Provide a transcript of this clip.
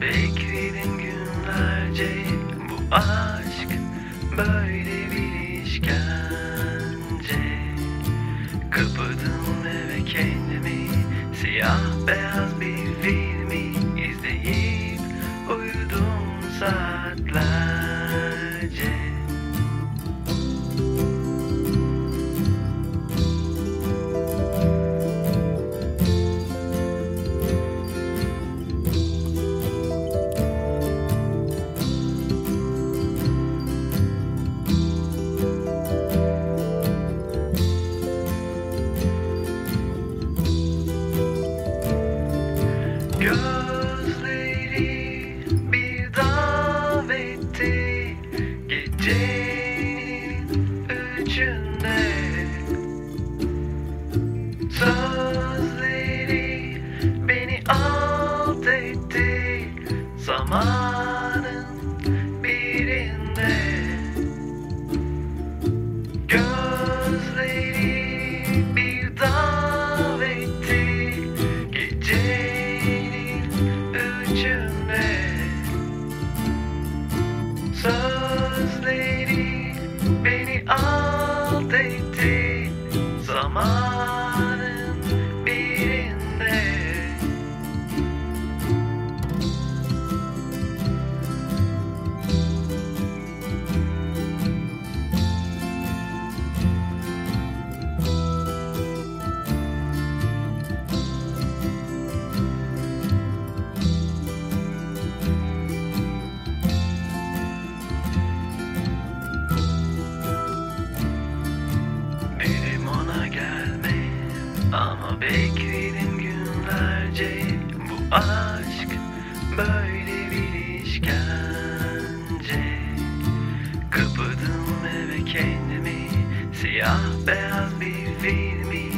Bekledim günlerce bu aşk böyle bir işkence. Kapadım eve kendimi siyah beyaz bir Gözleri bir davetti Gecenin üçünde Mama. Ama bekledim günlerce Bu aşk böyle bir işkence. Kapadım eve kendimi Siyah beyaz bir filmi